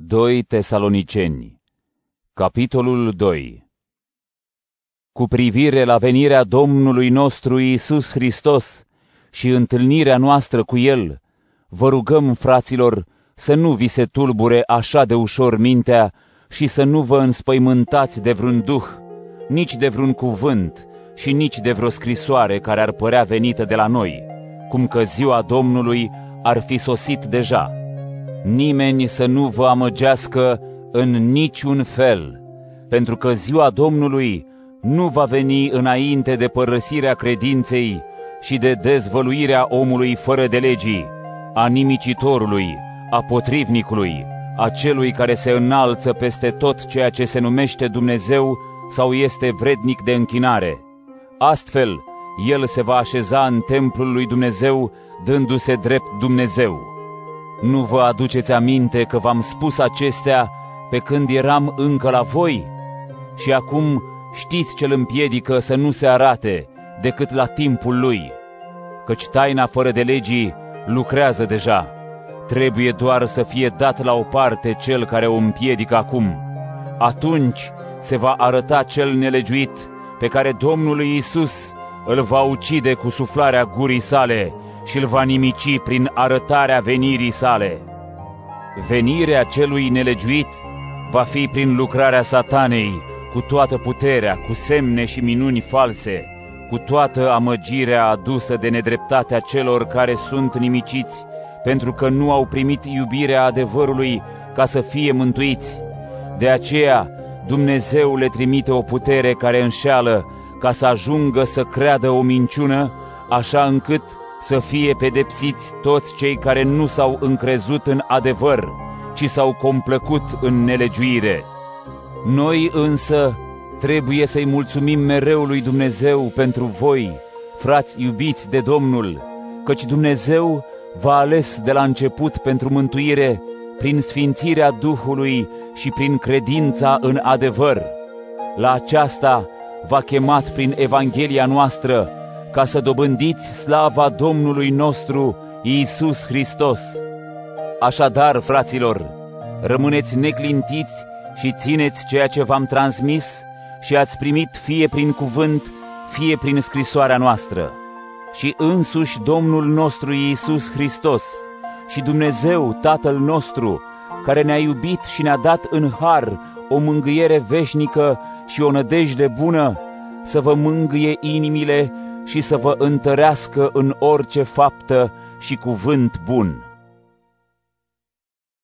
2 Tesaloniceni. Capitolul 2 Cu privire la venirea Domnului nostru Iisus Hristos și întâlnirea noastră cu El, vă rugăm, fraților, să nu vi se tulbure așa de ușor mintea și să nu vă înspăimântați de vreun duh, nici de vreun cuvânt și nici de vreo scrisoare care ar părea venită de la noi, cum că ziua Domnului ar fi sosit deja nimeni să nu vă amăgească în niciun fel, pentru că ziua Domnului nu va veni înainte de părăsirea credinței și de dezvăluirea omului fără de legii, a nimicitorului, a potrivnicului, a celui care se înalță peste tot ceea ce se numește Dumnezeu sau este vrednic de închinare. Astfel, el se va așeza în templul lui Dumnezeu, dându-se drept Dumnezeu. Nu vă aduceți aminte că v-am spus acestea pe când eram încă la voi? Și acum știți ce îl împiedică să nu se arate decât la timpul lui, căci taina fără de legii lucrează deja. Trebuie doar să fie dat la o parte cel care o împiedică acum. Atunci se va arăta cel nelegiuit pe care Domnul Iisus îl va ucide cu suflarea gurii sale și îl va nimici prin arătarea venirii sale. Venirea celui nelegiuit va fi prin lucrarea satanei, cu toată puterea, cu semne și minuni false, cu toată amăgirea adusă de nedreptatea celor care sunt nimiciți, pentru că nu au primit iubirea adevărului ca să fie mântuiți. De aceea, Dumnezeu le trimite o putere care înșeală, ca să ajungă să creadă o minciună, așa încât să fie pedepsiți toți cei care nu s-au încrezut în adevăr, ci s-au complăcut în nelegiuire. Noi însă trebuie să-i mulțumim mereu lui Dumnezeu pentru voi, frați iubiți de Domnul, căci Dumnezeu v-a ales de la început pentru mântuire prin sfințirea Duhului și prin credința în adevăr. La aceasta v-a chemat prin Evanghelia noastră, ca să dobândiți slava Domnului nostru, Iisus Hristos. Așadar, fraților, rămâneți neclintiți și țineți ceea ce v-am transmis și ați primit fie prin cuvânt, fie prin scrisoarea noastră. Și însuși Domnul nostru Iisus Hristos și Dumnezeu Tatăl nostru, care ne-a iubit și ne-a dat în har o mângâiere veșnică și o nădejde bună, să vă mângâie inimile și să vă întărească în orice faptă și cuvânt bun.